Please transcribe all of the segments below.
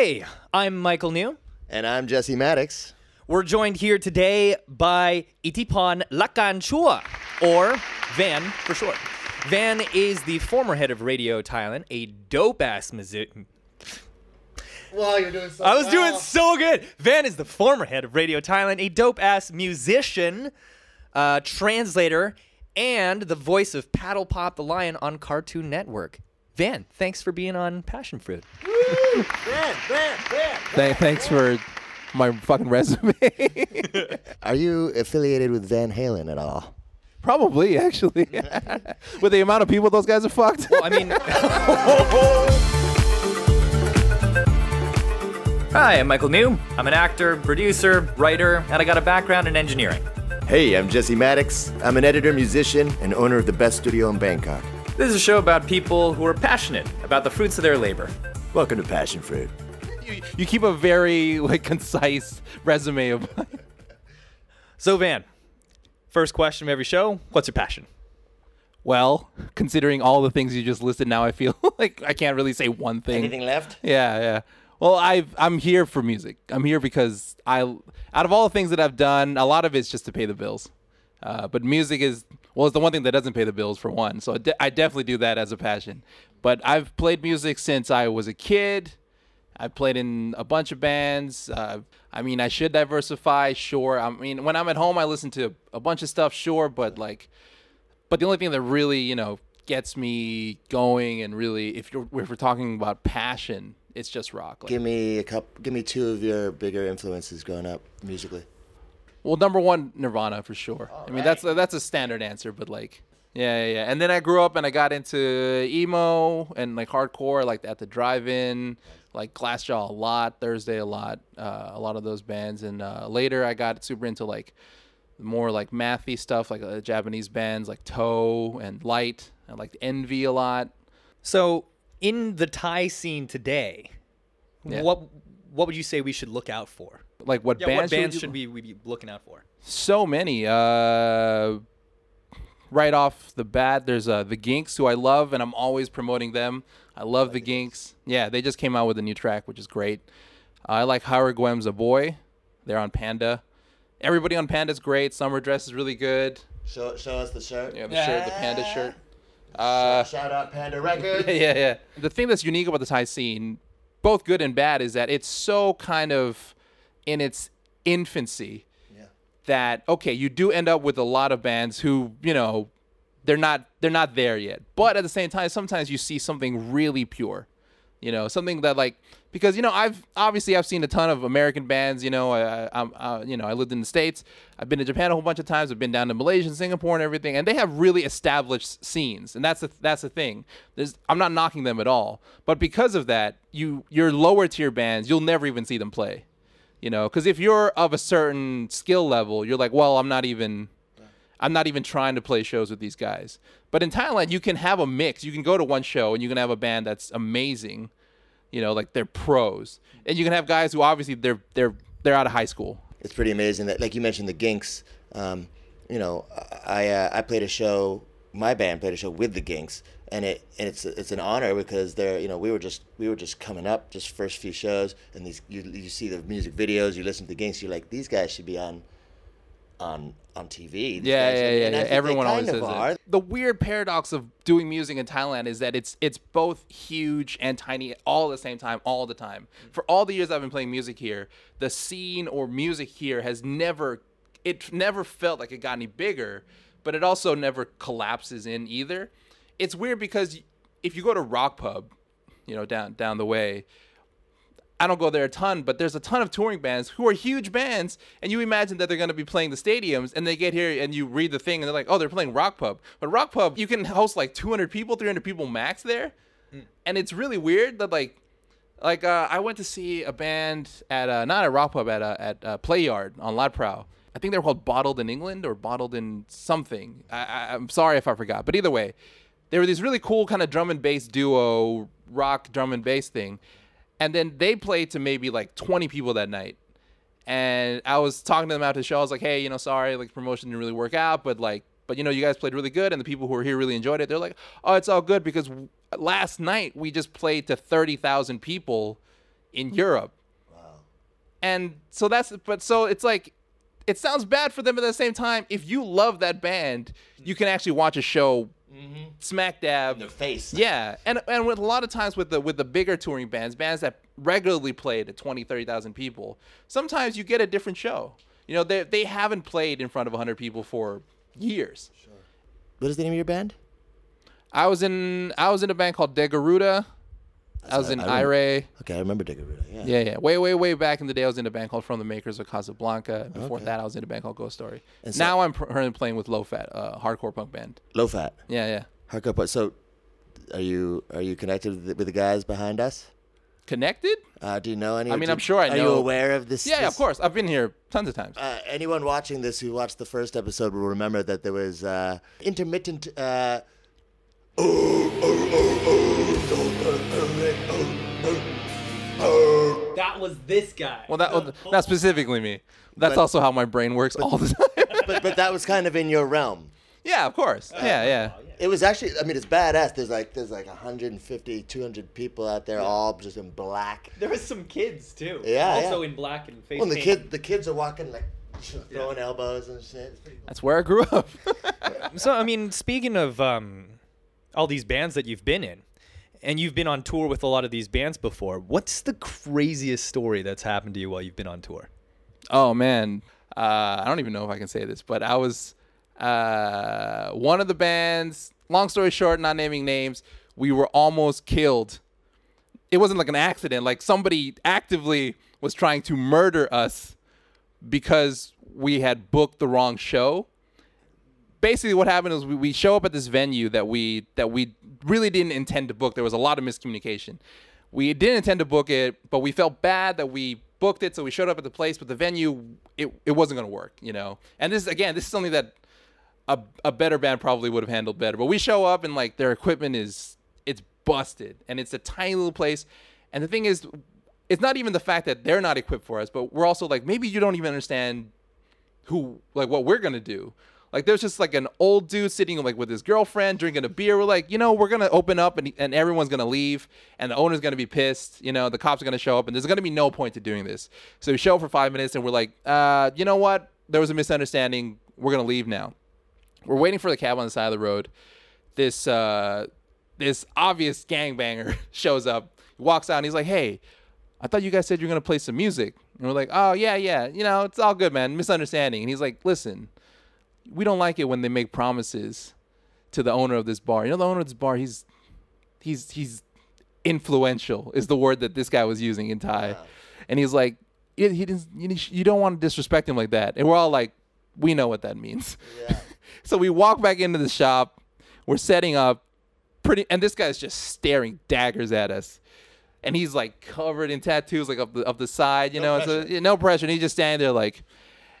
Hey, I'm Michael New. And I'm Jesse Maddox. We're joined here today by Itipon Lakanchua, or Van for short. Van is the former head of Radio Thailand, a dope ass musician. Well, you're doing so I was doing so good. Van is the former head of Radio Thailand, a dope ass musician, uh, translator, and the voice of Paddle Pop the Lion on Cartoon Network. Van, thanks for being on Passion Fruit. Th- thanks for my fucking resume. Are you affiliated with Van Halen at all? Probably, actually. With the amount of people those guys have fucked. Well, I mean. Hi, I'm Michael New. I'm an actor, producer, writer, and I got a background in engineering. Hey, I'm Jesse Maddox. I'm an editor, musician, and owner of the best studio in Bangkok. This is a show about people who are passionate about the fruits of their labor. Welcome to Passion Fruit. you, you keep a very like concise resume of. So, Van, first question of every show what's your passion? well, considering all the things you just listed, now I feel like I can't really say one thing. Anything left? Yeah, yeah. Well, I I'm here for music. I'm here because I out of all the things that I've done, a lot of it's just to pay the bills. Uh, but music is well, it's the one thing that doesn't pay the bills for one. So I, de- I definitely do that as a passion. But I've played music since I was a kid. I played in a bunch of bands. Uh, I mean, I should diversify, sure. I mean, when I'm at home, I listen to a bunch of stuff, sure. But like, but the only thing that really, you know, gets me going and really, if you're if we're talking about passion, it's just rock. Like, Give me a cup. Give me two of your bigger influences growing up musically. Well, number one, Nirvana for sure. I mean, that's that's a standard answer, but like, yeah, yeah, yeah. And then I grew up and I got into emo and like hardcore, like at the drive-in, like Glassjaw a lot, Thursday a lot, uh, a lot of those bands. And uh, later I got super into like more like mathy stuff, like uh, Japanese bands like Toe and Lite. I liked Envy a lot. So, in the Thai scene today, Yeah. what what would you say we should look out for? Like what Yeah, bands? what bands you- should we, we be looking out for? So many. Uh, right off the bat, there's uh, the Ginks, who I love, and I'm always promoting them. I love the Ginks. Yeah, they just came out with a new track, which is great. I like Hariguem Zaboy. They're on Panda. Everybody on Panda's great. Summer Dress is really good. Show, show us the shirt. Yeah, the shirt, the Panda shirt. Uh, Shout out Panda Records. yeah, yeah. The thing that's unique about the Thai scene, both good and bad, is that it's so kind of in its infancy Yeah. that okay, you do end up with a lot of bands who, you know, they're not they're not there yet. But at the same time, sometimes you see something really pure. You know, something that like because you know I've obviously I've seen a ton of American bands. You know, I, I, I'm uh, you know I lived in the states. I've been to Japan a whole bunch of times. I've been down to Malaysia, and Singapore, and everything, and they have really established scenes, and that's the that's the thing. There's I'm not knocking them at all, but because of that, you your lower tier bands you'll never even see them play. You know, because if you're of a certain skill level, you're like, well, I'm not even I'm not even trying to play shows with these guys. But in Thailand, you can have a mix. You can go to one show and you can have a band that's amazing, you know, like they're pros, and you can have guys who obviously they're they're they're out of high school. it's pretty amazing that, like you mentioned, the Ginks. Um, you know, I uh, I played a show. My band played a show with the Ginks, and it and it's it's an honor because they're you know we were just we were just coming up, just first few shows, and these you you see the music videos, you listen to the games you're like these guys should be on on on TV. These Yeah, guys- yeah, and yeah. I yeah. Everyone always says are. it. The weird paradox of doing music in Thailand is that it's it's both huge and tiny all at the same time, all the time. Mm. For all the years I've been playing music here, the scene or music here has never it never felt like it got any bigger, but it also never collapses in either. It's weird because if you go to Rock Pub, you know, down down the way, I don't go there a ton, but there's a ton of touring bands who are huge bands, and you imagine that they're going to be playing the stadiums, and they get here and you read the thing, and they're like, oh, they're playing Rock Pub. But Rock Pub, you can host like 200 people, 300 people max there, and it's really weird that like, like uh, I went to see a band at uh, not at Rock Pub at uh, at uh, Play Yard on Ladprao. I think they were called Bottled in England or Bottled in something. I, I, I'm sorry if I forgot, but either way, they were these really cool kind of drum and bass duo, rock drum and bass thing. And then they played to maybe like 20 people that night. And I was talking to them after the show. I was like, hey, you know, sorry, like promotion didn't really work out, but like, but you know, you guys played really good, and the people who were here really enjoyed it. They're like, oh, it's all good because w- last night we just played to 30,000 people in Europe. Wow. And so that's but so it's like it sounds bad for them but at the same time if you love that band, you can actually watch a show Mm-hmm. smack dab Their face. yeah, and and with a lot of times with the with the bigger touring bands, bands that regularly play to 20, 30,000 people, sometimes you get a different show. You know, they they haven't played in front of 100 people for years. What is the name of your band? I was in I was in a band called De Garuda. I was in I remember- Ire. Okay, I remember Diggaruda. Yeah. Yeah, yeah. Way, way, way back in the day, I was in a band called From the Makers of Casablanca. Before Okay. that, I was in a band called Ghost Story. And so- now I'm currently playing with Low Fat, uh, hardcore punk band. Low fat. Yeah, yeah. Hardcore. But so, are you are you connected with the, with the guys behind us? Connected? Uh, do you know any? I mean, do- I'm sure I know. Are you aware of this? Yeah, this- of course. I've been here tons of times. Uh, anyone watching this who watched the first episode will remember that there was uh, intermittent. Uh, That was this guy. Well, that well, not specifically me. That's But- also how my brain works all the time. but but that was kind of in your realm. yeah, of course. Yeah, yeah. It was actually. I mean, it's badass. There's like there's like 150, 200 people out there, all just in black. There was some kids too. Yeah, Also yeah. in black and face Well, the paint. kid the kids are walking like throwing elbows and shit. It's pretty cool. That's where I grew up. So I mean, speaking of um, all these bands that you've been in, and you've been on tour with a lot of these bands before, what's the craziest story that's happened to you while you've been on tour? oh man, uh, I don't even know if I can say this, but I was uh, one of the bands. Long story short, not naming names, we were almost killed. It wasn't like an accident. Like somebody actively was trying to murder us because we had booked the wrong show. Basically what happened is we, we show up at this venue that we that we really didn't intend to book. There was a lot of miscommunication. We didn't intend to book it, but we felt bad that we booked it, so we showed up at the place, but the venue it, it wasn't gonna work, you know. And this again, this is something that a, a better band probably would have handled better. But we show up and like their equipment is it's busted and it's a tiny little place. And the thing is, it's not even the fact that they're not equipped for us, but we're also like maybe you don't even understand who like what we're gonna do. Like there's just like an old dude sitting like with his girlfriend drinking a beer. We're like, you know, we're gonna open up and and everyone's gonna leave, and the owner's gonna be pissed. You know, the cops are gonna show up, and there's gonna be no point to doing this. So we show up for five minutes, and we're like, uh, you know what? There was a misunderstanding. We're gonna leave now. We're waiting for the cab on the side of the road. This uh, this obvious gangbanger shows up, He walks out, and he's like, hey. I thought you guys said you're gonna play some music. And we're like, oh yeah, yeah, you know, it's all good, man. Misunderstanding. And he's like, listen, we don't like it when they make promises to the owner of this bar. You know, the owner of this bar, he's he's he's influential is the word that this guy was using in Thai. And he's like, he, he didn't, you, you don't want to disrespect him like that. And we're all like, we know what that means. Yeah. So we walk back into the shop. We're setting up pretty, and this guy's just staring daggers at us. And he's like covered in tattoos, like up the up the side, you know. So no pressure. And he's just standing there, like.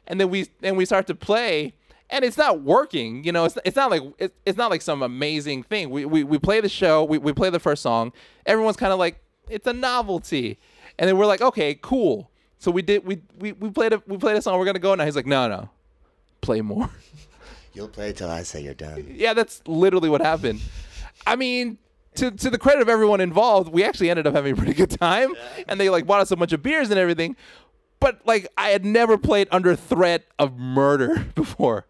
And then we and we start to play, and it's not working. You know, it's, it's not like it's, it's not like some amazing thing. We we, we play the show. We, we play the first song. Everyone's kind of like it's a novelty, and then we're like, okay, cool. So we did we we, we played a we played a song. We're gonna go now. He's like, no, no, play more. You'll play till I say you're done. Yeah, that's literally what happened. I mean, to to the credit of everyone involved, we actually ended up having a pretty good time, and they like bought us a bunch of beers and everything. But like, I had never played under threat of murder before.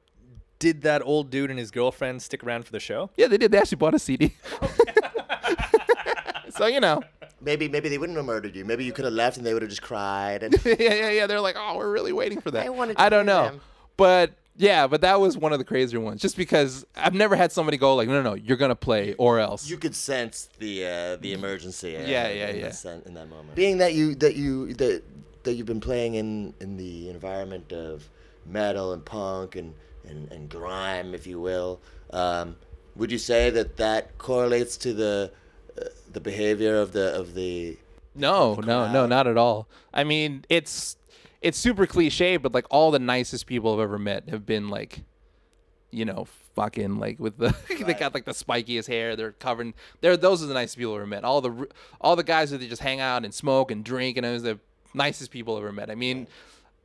Did that old dude and his girlfriend stick around for the show? Yeah, they did. They actually bought a CD. so you know, Maybe maybe they wouldn't have murdered you. Maybe you could have left and they would have just cried. And yeah, yeah, yeah. They're like, oh, we're really waiting for that. I wanted to I don't know, them. but yeah, but that was one of the crazier ones. Just because I've never had somebody go like, no, no, no, you're gonna play or else. you could sense the uh, the emergency. Uh, Yeah, yeah, in yeah. That sen- in that moment. Being that you that you that that you've been playing in in the environment of metal and punk and and, and grime, if you will, um, would you say that that correlates to the uh, the behavior of the of the No, no, no, not at all. I mean, it's it's super cliche, but like all the nicest people I've ever met have been like, you know, fucking like with the they got like the spikiest hair. They're covered. They're those are the nicest people I've ever met. All the all the guys that they just hang out and smoke and drink and those are the nicest people I've ever met. I mean,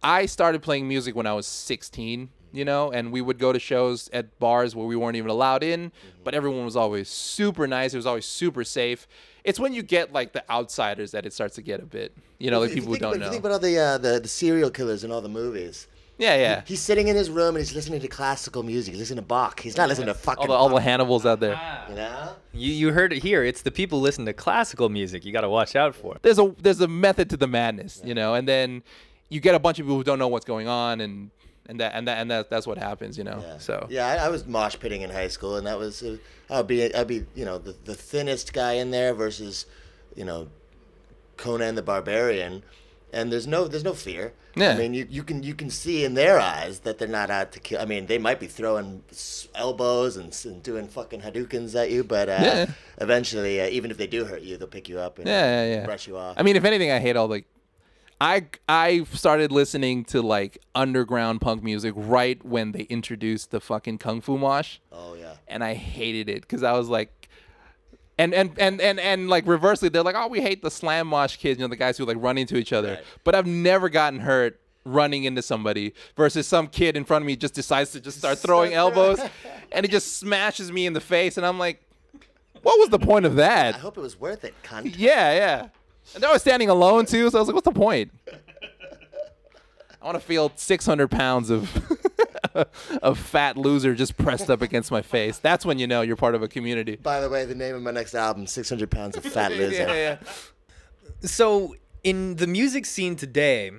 I started playing music when I was 16. You know, and we would go to shows at bars where we weren't even allowed in, but everyone was always super nice. It was always super safe. It's when you get like the outsiders that it starts to get a bit, you know, like If you people who don't about, if know. you think about all the, uh, the the serial killers in all the movies. yeah, yeah. He's sitting in his room and he's listening to classical music. He's listening to Bach. He's not listening to fucking. all the all the Hannibals out there. you know. You, you heard it here. It's the people who listen to classical music. You got to watch out for. there's a there's a method to the madness, you know, and then you get a bunch of people who don't know what's going on, and and that and that and that that's what happens, you know. Yeah. So yeah, I, I was mosh pitting in high school, and that was uh, I'd be I'd be you know the the thinnest guy in there versus, you know, Conan the Barbarian, and there's no there's no fear. Yeah. I mean, you, you can you can see in their eyes that they're not out to kill. I mean, they might be throwing elbows and, and doing fucking Hadoukens at you, but uh, Yeah. eventually, uh, even if they do hurt you, they'll pick you up and yeah, yeah, yeah. brush you off. I mean, if anything, I hate all the. I I started listening to like underground punk music right when they introduced the fucking kung fu mosh, oh yeah. and I hated it because I was like. And, and and and and like reversely, they're like, oh, we hate the slam mosh kids, you know, the guys who like run into each other. Right. But I've never gotten hurt running into somebody versus some kid in front of me just decides to just start throwing elbows, and it just smashes me in the face, and I'm like, what was the point of that? I hope it was worth it, cunt. Yeah, yeah. And I was standing alone too, so I was like, what's the point? I want to feel 600 pounds of of fat loser just pressed up against my face. That's when you know you're part of a community. By the way, the name of my next album, 600 Pounds of Fat Loser. yeah, yeah. So, in the music scene today,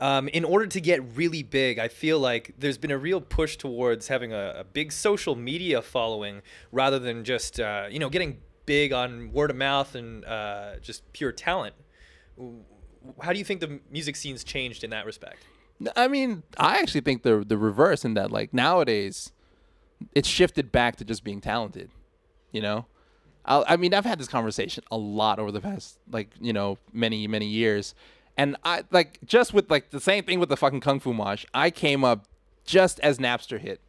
um, in order to get really big, I feel like there's been a real push towards having a, a big social media following rather than just, uh, you know, getting big on word of mouth and uh, just pure talent. How do you think the music scene's changed in that respect? I mean, I actually think the the reverse in that like nowadays it's shifted back to just being talented. You know? I, I mean, I've had this conversation a lot over the past like, you know, many many years. And I like just with like the same thing with the fucking Kung Fu Mosh. I came up just as Napster hit.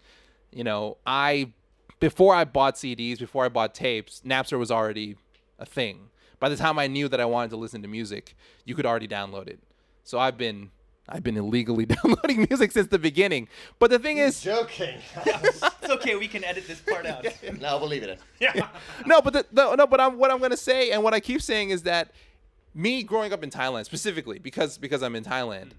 You know, I before I bought CDs, before I bought tapes, Napster was already a thing. By the time I knew that I wanted to listen to music, you could already download it. So I've been I've been illegally downloading music since the beginning. But the thing is, Joking. It's okay. We can edit this part out. no, we'll leave it in. no, but the, the, no, but I'm, what I'm gonna say and what I keep saying is that me growing up in Thailand specifically because because I'm in Thailand,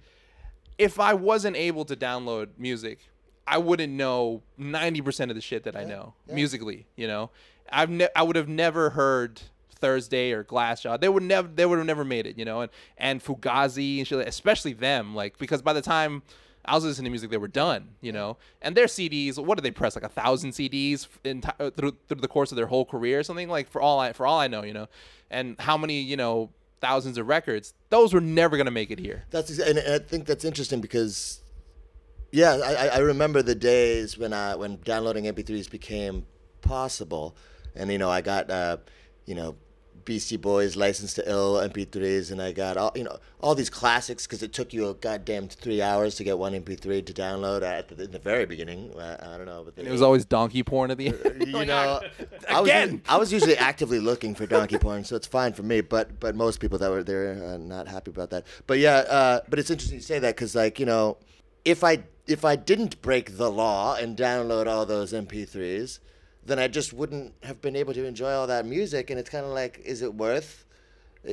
if I wasn't able to download music, I wouldn't know 90% of the shit that I know musically. You know, I've ne- I would have never heard Thursday or Glassjaw. They would never they would have never made it. You know, and and Fugazi and shit, especially them, like because by the time I was listening to music, they were done, you know. And their CDs, what did they press? Like a thousand CDs in ti- uh, through, through the course of their whole career, or something like for all I for all I know, you know. And how many, you know, thousands of records? Those were never gonna make it here. That's and I think that's interesting because, yeah, I, I- I remember the days when I when downloading MP3s became possible, and you know I got uh, you know Beastie Boys License to Ill MP3s, and I got all you know all these classics because it took you a goddamn three hours to get one MP3 to download at the, in the very beginning. Uh, I don't know, but It was always donkey porn at the end. you know, I was, Again. I was usually actively looking for donkey porn, so it's fine for me. But but most people that were there are not happy about that. But yeah, uh, but it's interesting to say that because like you know, if I if I didn't break the law and download all those MP3s, then I just wouldn't have been able to enjoy all that music. And it's kind of like, is it worth? Uh,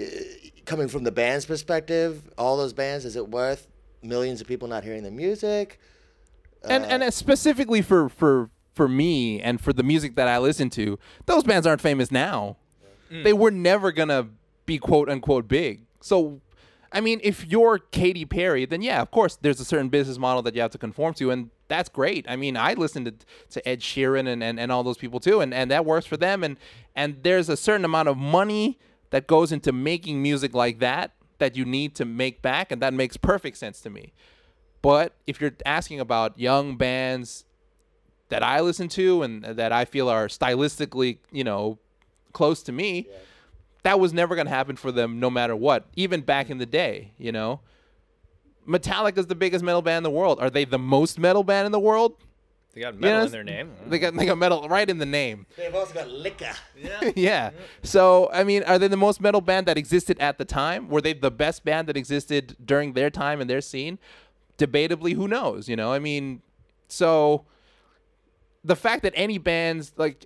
coming from the band's perspective, all those bands, is it worth millions of people not hearing the music? and and specifically for for for me and for the music that I listen to, those bands aren't famous now. They were never gonna be quote unquote big. So, I mean, if you're Katy Perry, then yeah, of course, there's a certain business model that you have to conform to, and that's great. I mean, I listen to to Ed Sheeran and, and, and all those people too, and, and that works for them. And and there's a certain amount of money that goes into making music like that that you need to make back, and that makes perfect sense to me. But if you're asking about young bands that I listen to and that I feel are stylistically, you know, close to me, that was never going to happen for them no matter what, even back in the day, you know. Metallica's the biggest metal band in the world. Are they the most metal band in the world? They got metal Yes. in their name. They got they got metal right in the name. They've also got liquor. Yeah. yeah. So, I mean, are they the most metal band that existed at the time? Were they the best band that existed during their time and their scene? Debatably, who knows? You know, I mean, so the fact that any bands like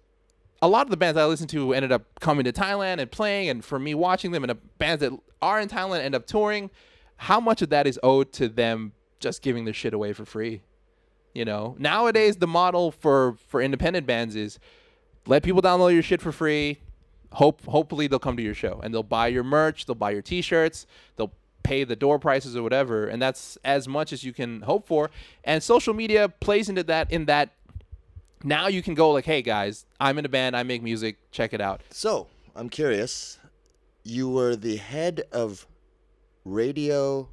a lot of the bands I listened to ended up coming to Thailand and playing, and for me watching them, and the bands that are in Thailand end up touring. How much of that is owed to them just giving their shit away for free? You know, nowadays the model for for independent bands is let people download your shit for free. Hope hopefully they'll come to your show and they'll buy your merch, they'll buy your t-shirts, they'll pay the door prices or whatever, and that's as much as you can hope for. And social media plays into that in that now you can go like, "Hey guys, I'm in a band, I make music, check it out." So I'm curious. You were the head of Radio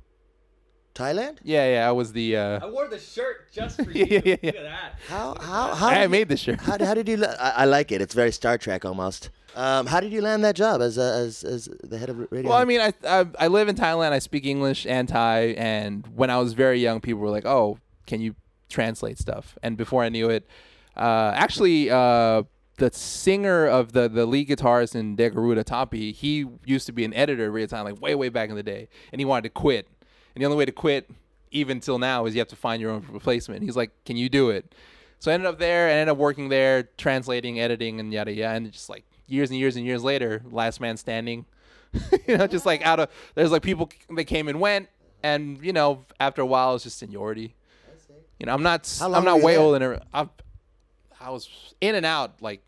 Thailand. Yeah, yeah, I was the uh I wore the shirt just for you. yeah, yeah, yeah. Look at that. How how how? I made the shirt. How, how did you? la- I, I like it. It's very Star Trek almost. Um, how did you land that job as uh, as as the head of radio? Well, I mean, I, I I live in Thailand. I speak English and Thai, and when I was very young, people were like, "Oh, can you translate stuff?" And before I knew it, uh, actually, uh, the singer of the the lead guitarist in Degaruda Tapi, he used to be an editor at Radio Thailand, like way way back in the day, and he wanted to quit. And the only way to quit, even till now, is you have to find your own replacement. He's like, "Can you do it?" So I ended up there. I ended up working there, translating, editing, and yada yada. And just like years and years and years later, last man standing. you know, just like out of there's like people they came and went, and you know, after a while, it's just seniority. You know, I'm not I'm not way there? older than I. I was in and out like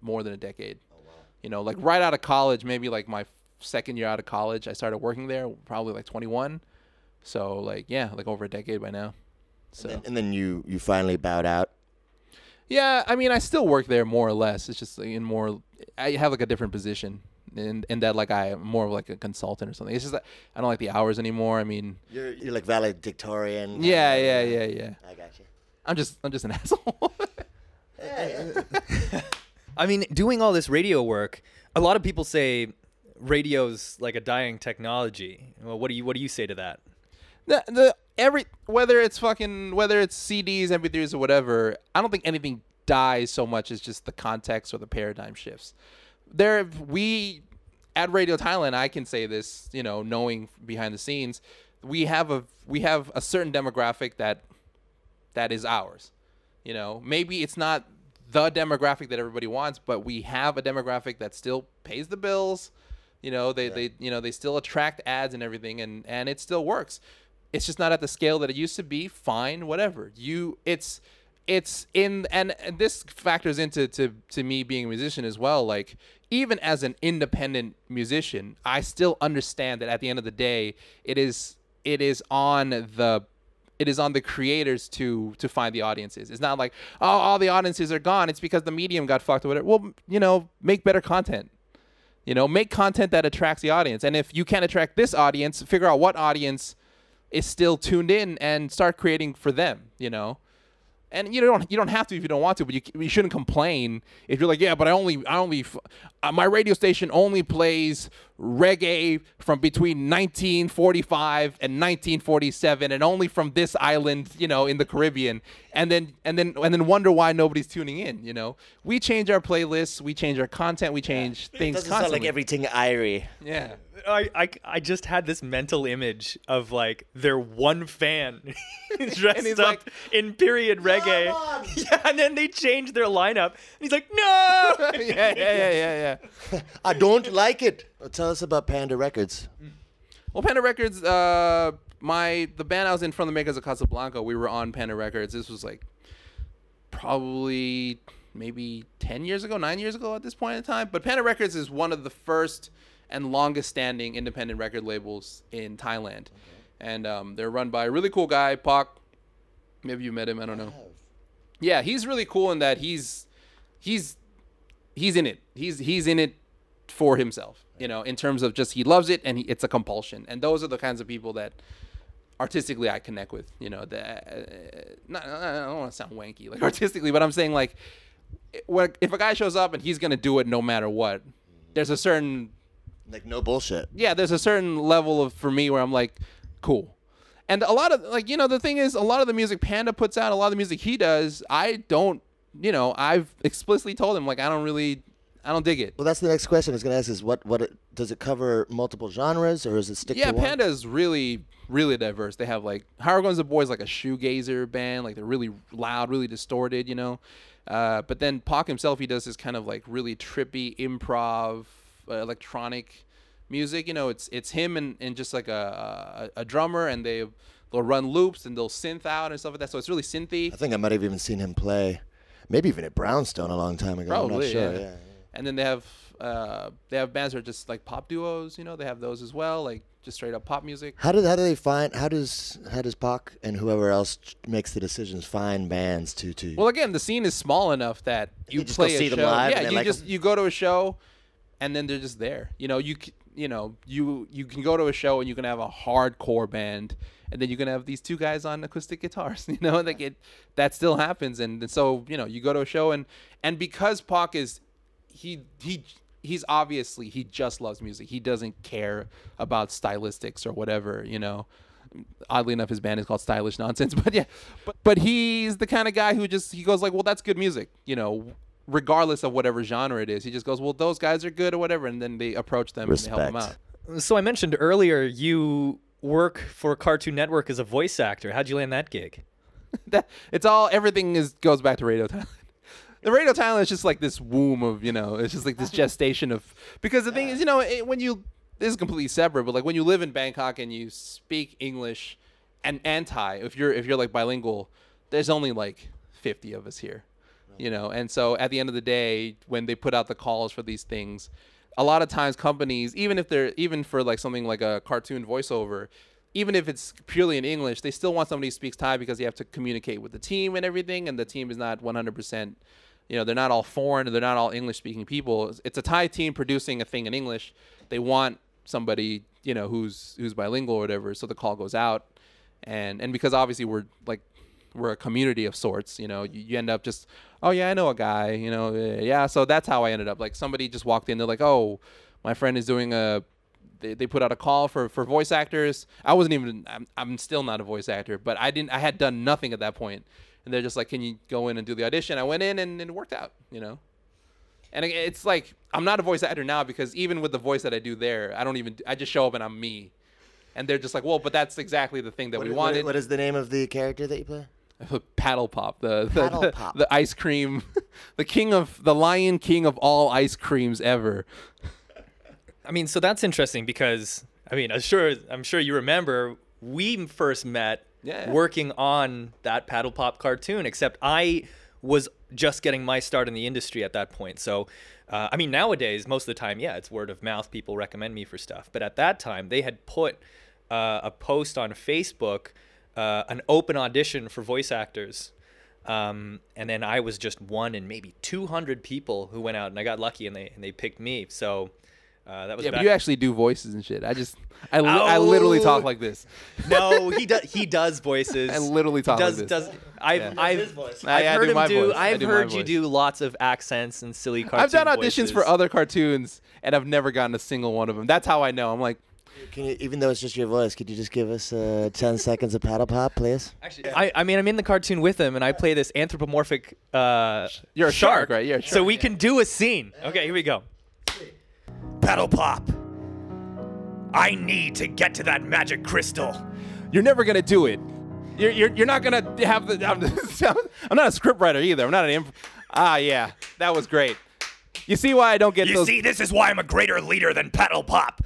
more than a decade. Oh, you know, like right out of college, maybe like my second year out of college, I started working there, probably like 21. So like yeah, like over a decade by now. So and, and then you you finally bowed out. yeah, I mean, I still work there more or less. It's just in more. I have like a different position, in in that like I am more of like a consultant or something. It's just that I don't like the hours anymore. I mean, You're you're like valedictorian. yeah, yeah, yeah, yeah. I got you. I'm just I'm just an asshole. I mean, doing all this radio work, a lot of people say radio's like a dying technology. Well, what do you what do you say to that? the the every whether it's fucking whether it's CDs, MP3s, or whatever. I don't think anything dies so much as just the context or the paradigm shifts. There, we at Radio Thailand, I can say this, you know, knowing behind the scenes, we have a we have a certain demographic that that is ours. You know, maybe it's not the demographic that everybody wants, but we have a demographic that still pays the bills. You know, they, they you know they still attract ads and everything, and and it still works. It's just not at the scale that it used to be. Fine, whatever. You, it's it's in and, and this factors into to, to me being a musician as well like even as an independent musician i still understand that at the end of the day it is it is on the it is on the creators to to find the audiences. It's not like oh all the audiences are gone. It's because the medium got fucked or whatever. Well you know make better content. You know make content that attracts the audience. And if you can't attract this audience figure out what audience is still tuned in and start creating for them you know and you don't you don't have to if you don't want to, but you, you shouldn't complain if you're like, yeah, but I only I only f- uh, my radio station only plays reggae from between 1945 and 1947, and only from this island, you know, in the Caribbean, and then and then and then wonder why nobody's tuning in. You know, we change our playlists, we change our content, we change It things doesn't sound like everything Irie. yeah. I, I, I just had this mental image of like their one fan dressed And he's up like, in period reggae. on. Yeah, and then they changed their lineup. And he's like, no. yeah, yeah, yeah, yeah, yeah. I don't like it. Well, tell us about Panda Records. Well, Panda Records, uh, my the band I was in from the makers of Casablanca, we were on Panda Records. This was like probably maybe ten years ago, nine years ago at this point in time. But Panda Records is one of the first and longest standing independent record labels in Thailand, and um, they're run by a really cool guy, Pak. Maybe you met him. I don't know. Yeah, he's really cool in that he's he's he's in it. He's he's in it for himself. You know, in terms of just he loves it and he, it's a compulsion. And those are the kinds of people that artistically I connect with. You know, that uh, not, I don't want to sound wanky like artistically, but I'm saying like when, if a guy shows up and he's gonna do it no matter what, there's a certain Like no bullshit. yeah, there's a certain level of for me where I'm like, cool. And a lot of like you know the thing is a lot of the music Panda puts out, a lot of the music he does, I don't you know I've explicitly told him like I don't really I don't dig it. Well, that's the next question I was going to ask: is what what it, does it cover multiple genres or is it stick Yeah, to one? Panda is really, really diverse. They have like Hariguem Zaboy, like a shoegazer band, like they're really loud, really distorted, you know. Uh, but then Pac himself, he does this kind of like really trippy improv, uh, electronic music. You know, it's it's him and, and just like a, a a drummer, and they they'll run loops and they'll synth out and stuff like that. So it's really synthy. I think I might have even seen him play, maybe even at Brownstone a long time ago. I'm not Probably, sure. yeah. yeah. And then they have uh, they have bands that are just like pop duos. You know, they have those as well, like just straight up pop music. How do how do they find how does how does Pac and whoever else makes the decisions find bands to to Well, again, the scene is small enough that you, You play a see show. them live yeah, you like just 'em? you go to a show, and then they're just there. You know, you you know you you can go to a show and you can have a hardcore band, and then you can have these two guys on acoustic guitars. You know, like it that still happens, and, and so you know you go to a show and and because Pac is he he he's obviously he just loves music. He doesn't care about stylistics or whatever. You know oddly enough his band is called stylish nonsense but yeah but, but he's the kind of guy who just he goes like well that's good music you know regardless of whatever genre it is he just goes well those guys are good or whatever and then they approach them and they help them out So I mentioned earlier you work for Cartoon Network as a voice actor. How'd you land that gig? that it's all everything is goes back to radio Thailand. The radio Thailand is just like this womb of you know it's just like this gestation of because the thing is you know it, when you this is completely separate but like when you live in Bangkok and you speak English and and Thai if you're if you're like bilingual there's only like 50 of us here you know? And so at the end of the day when they put out the calls for these things a lot of times companies even if they're even for like something like a cartoon voiceover even if it's purely in english they still want somebody who speaks thai because you have to communicate with the team and everything and the team is not 100% you know they're not all foreign they're not all english speaking people. It's a thai team producing a thing in english. They want somebody you know who's who's bilingual or whatever so the call goes out. And and because obviously we're like we're a community of sorts you know you, you end up just oh yeah i know a guy you know yeah so that's how i ended up. Like somebody just walked in they're like oh my friend is doing a they, they put out a call for for voice actors. I wasn't even I'm, I'm still not a voice actor but i didn't i had done nothing at that point. and they're just like can you go in and do the audition? I went in and, and it worked out you know? And it's like i'm not a voice actor now because even with the voice that i do there i don't even i just show up and i'm me. And they're just like well but that's exactly the thing that What- we wanted. what is the name of the character that you play? paddle pop the the, Paddle the, Pop. the ice cream the king of the lion king of all ice creams ever I mean, so that's interesting because I mean, I'm sure I'm sure you remember we first met Yeah. working on that paddle pop cartoon. Except I was just getting my start in the industry at that point. So, uh, I mean, nowadays most of the time, yeah, it's word of mouth. People recommend me for stuff. But at that time, they had put uh, a post on Facebook, uh, an open audition for voice actors. Um, and then I was just one in maybe 200 people who went out, and I got lucky, and they and they picked me. So uh, that was yeah back but you actually do voices and shit i just i, li- I literally talk Oh. like this no, he does. He does voices. I literally He talk like does. this. Does I've Yeah. I've, his voice. I've I- I heard do him do. voice. I I've do heard you voice. do lots of accents and silly cartoon i've done auditions for other cartoons and i've never gotten a single one of them that's how i know i'm like Can you, even though it's just your voice, could you just give us uh, 10 seconds of paddle pop, please? Actually, I, I mean, I'm in the cartoon with him, and I play this anthropomorphic. Uh, You're a shark, right? You're So we yeah. can do a scene. Okay, here we go. Paddle pop. I need to get to that magic crystal. you're never gonna do it you're, you're, you're not gonna have the I'm, I'm not a scriptwriter either i'm not an imp- ah yeah that was great you see why i don't get You those see, this is why I'm a greater leader than Paddle Pop.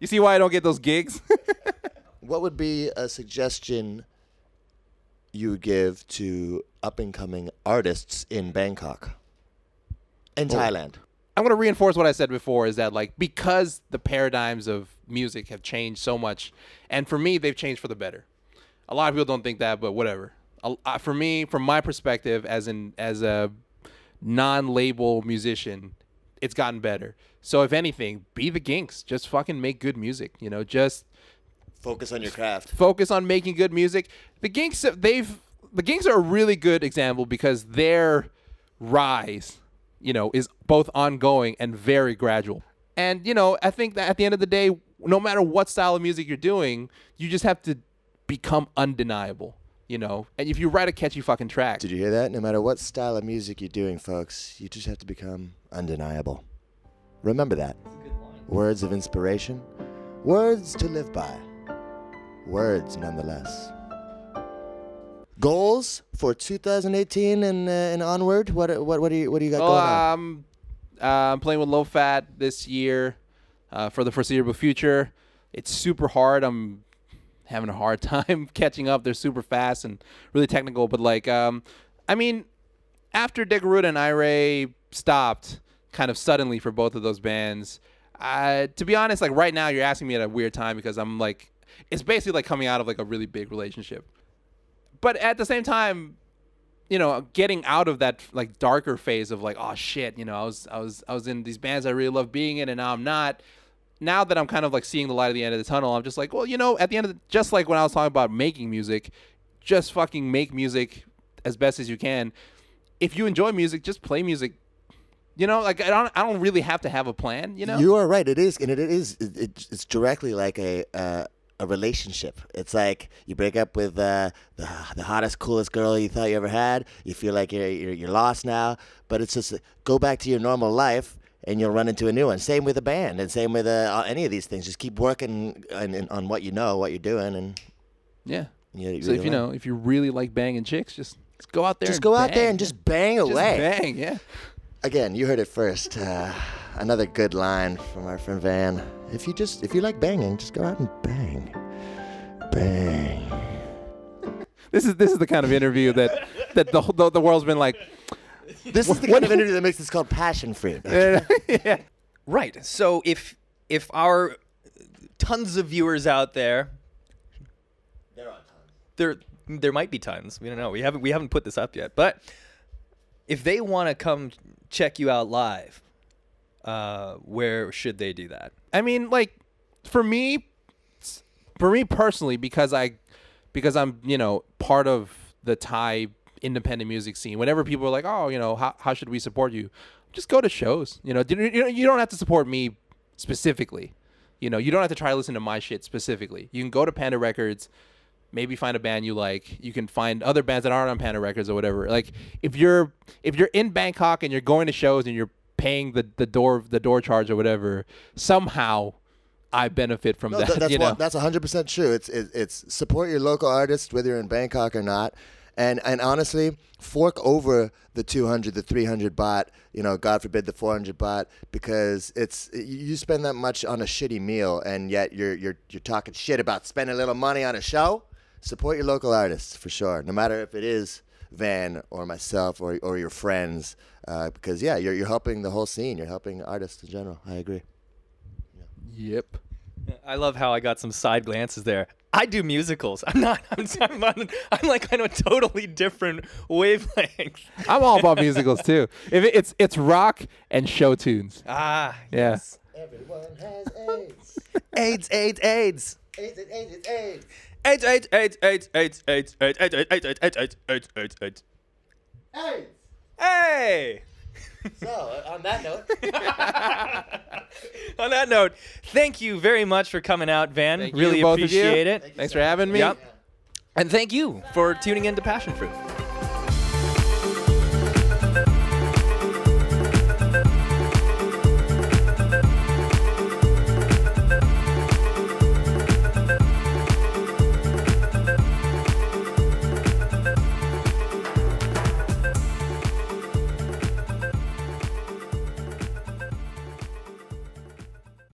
You see why i don't get those gigs What would be a suggestion you would give to up and coming artists in Bangkok? In oh. Thailand. I'm going to reinforce what I said before is that like because the paradigms of music have changed so much and for me they've changed for the better. A lot of people don't think that but whatever. For me from my perspective as an as a non-label musician it's gotten better. So if anything, be the Ginks. Just fucking make good music, you know, just Focus on your craft. focus on making good music. The Ginks they've the Ginks are a really good example because their rise, you know, is both ongoing and very gradual. And you know, I think that at the end of the day, no matter what style of music you're doing, you just have to become undeniable. You know. And if you write a catchy fucking track, Did you hear that? No matter what style of music you're doing, folks, you just have to become undeniable. Remember that. Words of inspiration, words to live by, words nonetheless. Goals for 2018 and, uh, and onward. What what what do you what do you got Oh, going on? um, uh, I'm playing with low fat this year uh, for the foreseeable future. It's super hard. I'm having a hard time catching up. They're super fast and really technical. But like, um, I mean, after Degaruda and Ire stopped, kind of suddenly for both of those bands. Uh, to be honest, like right now, you're asking me at a weird time because I'm like, it's basically like coming out of like a really big relationship. But at the same time, you know, getting out of that like darker phase of like, oh shit, you know, I was I was I was in these bands I really love being in, and now I'm not. Now that I'm kind of like seeing the light at the end of the tunnel, I'm just like, well, you know, at the end of the, just like when I was talking about making music, just fucking make music as best as you can. If you enjoy music, just play music. You know, like I don't I don't really have to have a plan. You know, You are right. It is, and it is. It, it, it's directly like a uh, a relationship. It's like you break up with uh, the the hottest, coolest girl you thought you ever had. You feel like you're you're, you're lost now, but it's just go back to your normal life. And you'll run into a new one. Same with a band, and same with uh, any of these things. Just keep working on, what you know, what you're doing, and yeah. you, So if you know, if you really like banging chicks, just, just go out there. just go out there and just bang Just away. bang, yeah. Again, you heard it first. Uh, another good line from our friend Van. If you just if you like banging, just go out and bang, bang. This is this is the kind of interview that that the the, the world's been like. This is the kind of interview that makes this called passion fruit. yeah. Right. So if if our tons of viewers out there, they're on tons. there there might be tons. We don't know. We haven't we haven't put this up yet. But if they want to come check you out live, uh, where should they do that? I mean, like for me, for me personally, because I, because I'm you know part of the Thai independent music scene. Whenever people are like, oh, you know, how how should we support you? Just go to shows. You know, you you don't have to support me specifically. You know, you don't have to try to listen to my shit specifically. You can go to Panda Records, maybe find a band you like. You can find other bands that aren't on Panda Records or whatever. Like if you're if you're in Bangkok and you're going to shows and you're paying the, the door the door charge or whatever, somehow I benefit from No, that. that's you know, one- that's 100% true. It's it, it's support your local artist whether you're in Bangkok or not. And and honestly, fork over the 200, the 300 baht, you know, God forbid the 400 baht because it's you spend that much on a shitty meal and yet you're you're you're talking shit about spending a little money on a show. Support your local artists for sure, no matter if it is Van or myself or or your friends uh, because yeah, you're you're helping the whole scene. You're helping artists in general. I agree. yep. I love how I got some side glances there. I do musicals. I'm not. I'm, I'm, on, I'm like on a totally different wavelength. I'm all about musicals too. If it, it's it's rock and show tunes. Ah, Yeah. yes. Everyone has AIDS. AIDS, AIDS, AIDS. AIDS, AIDS, AIDS, AIDS. AIDS, AIDS, AIDS, AIDS, AIDS, AIDS, AIDS, AIDS, AIDS, AIDS, AIDS, AIDS, AIDS, AIDS, AIDS. AIDS. Hey! So, uh, on that note, On that note, thank you very much for coming out, Van. Thank you, really both of you. appreciate it. Thanks for having me. Yep. And thank you for tuning in to Passion Fruit.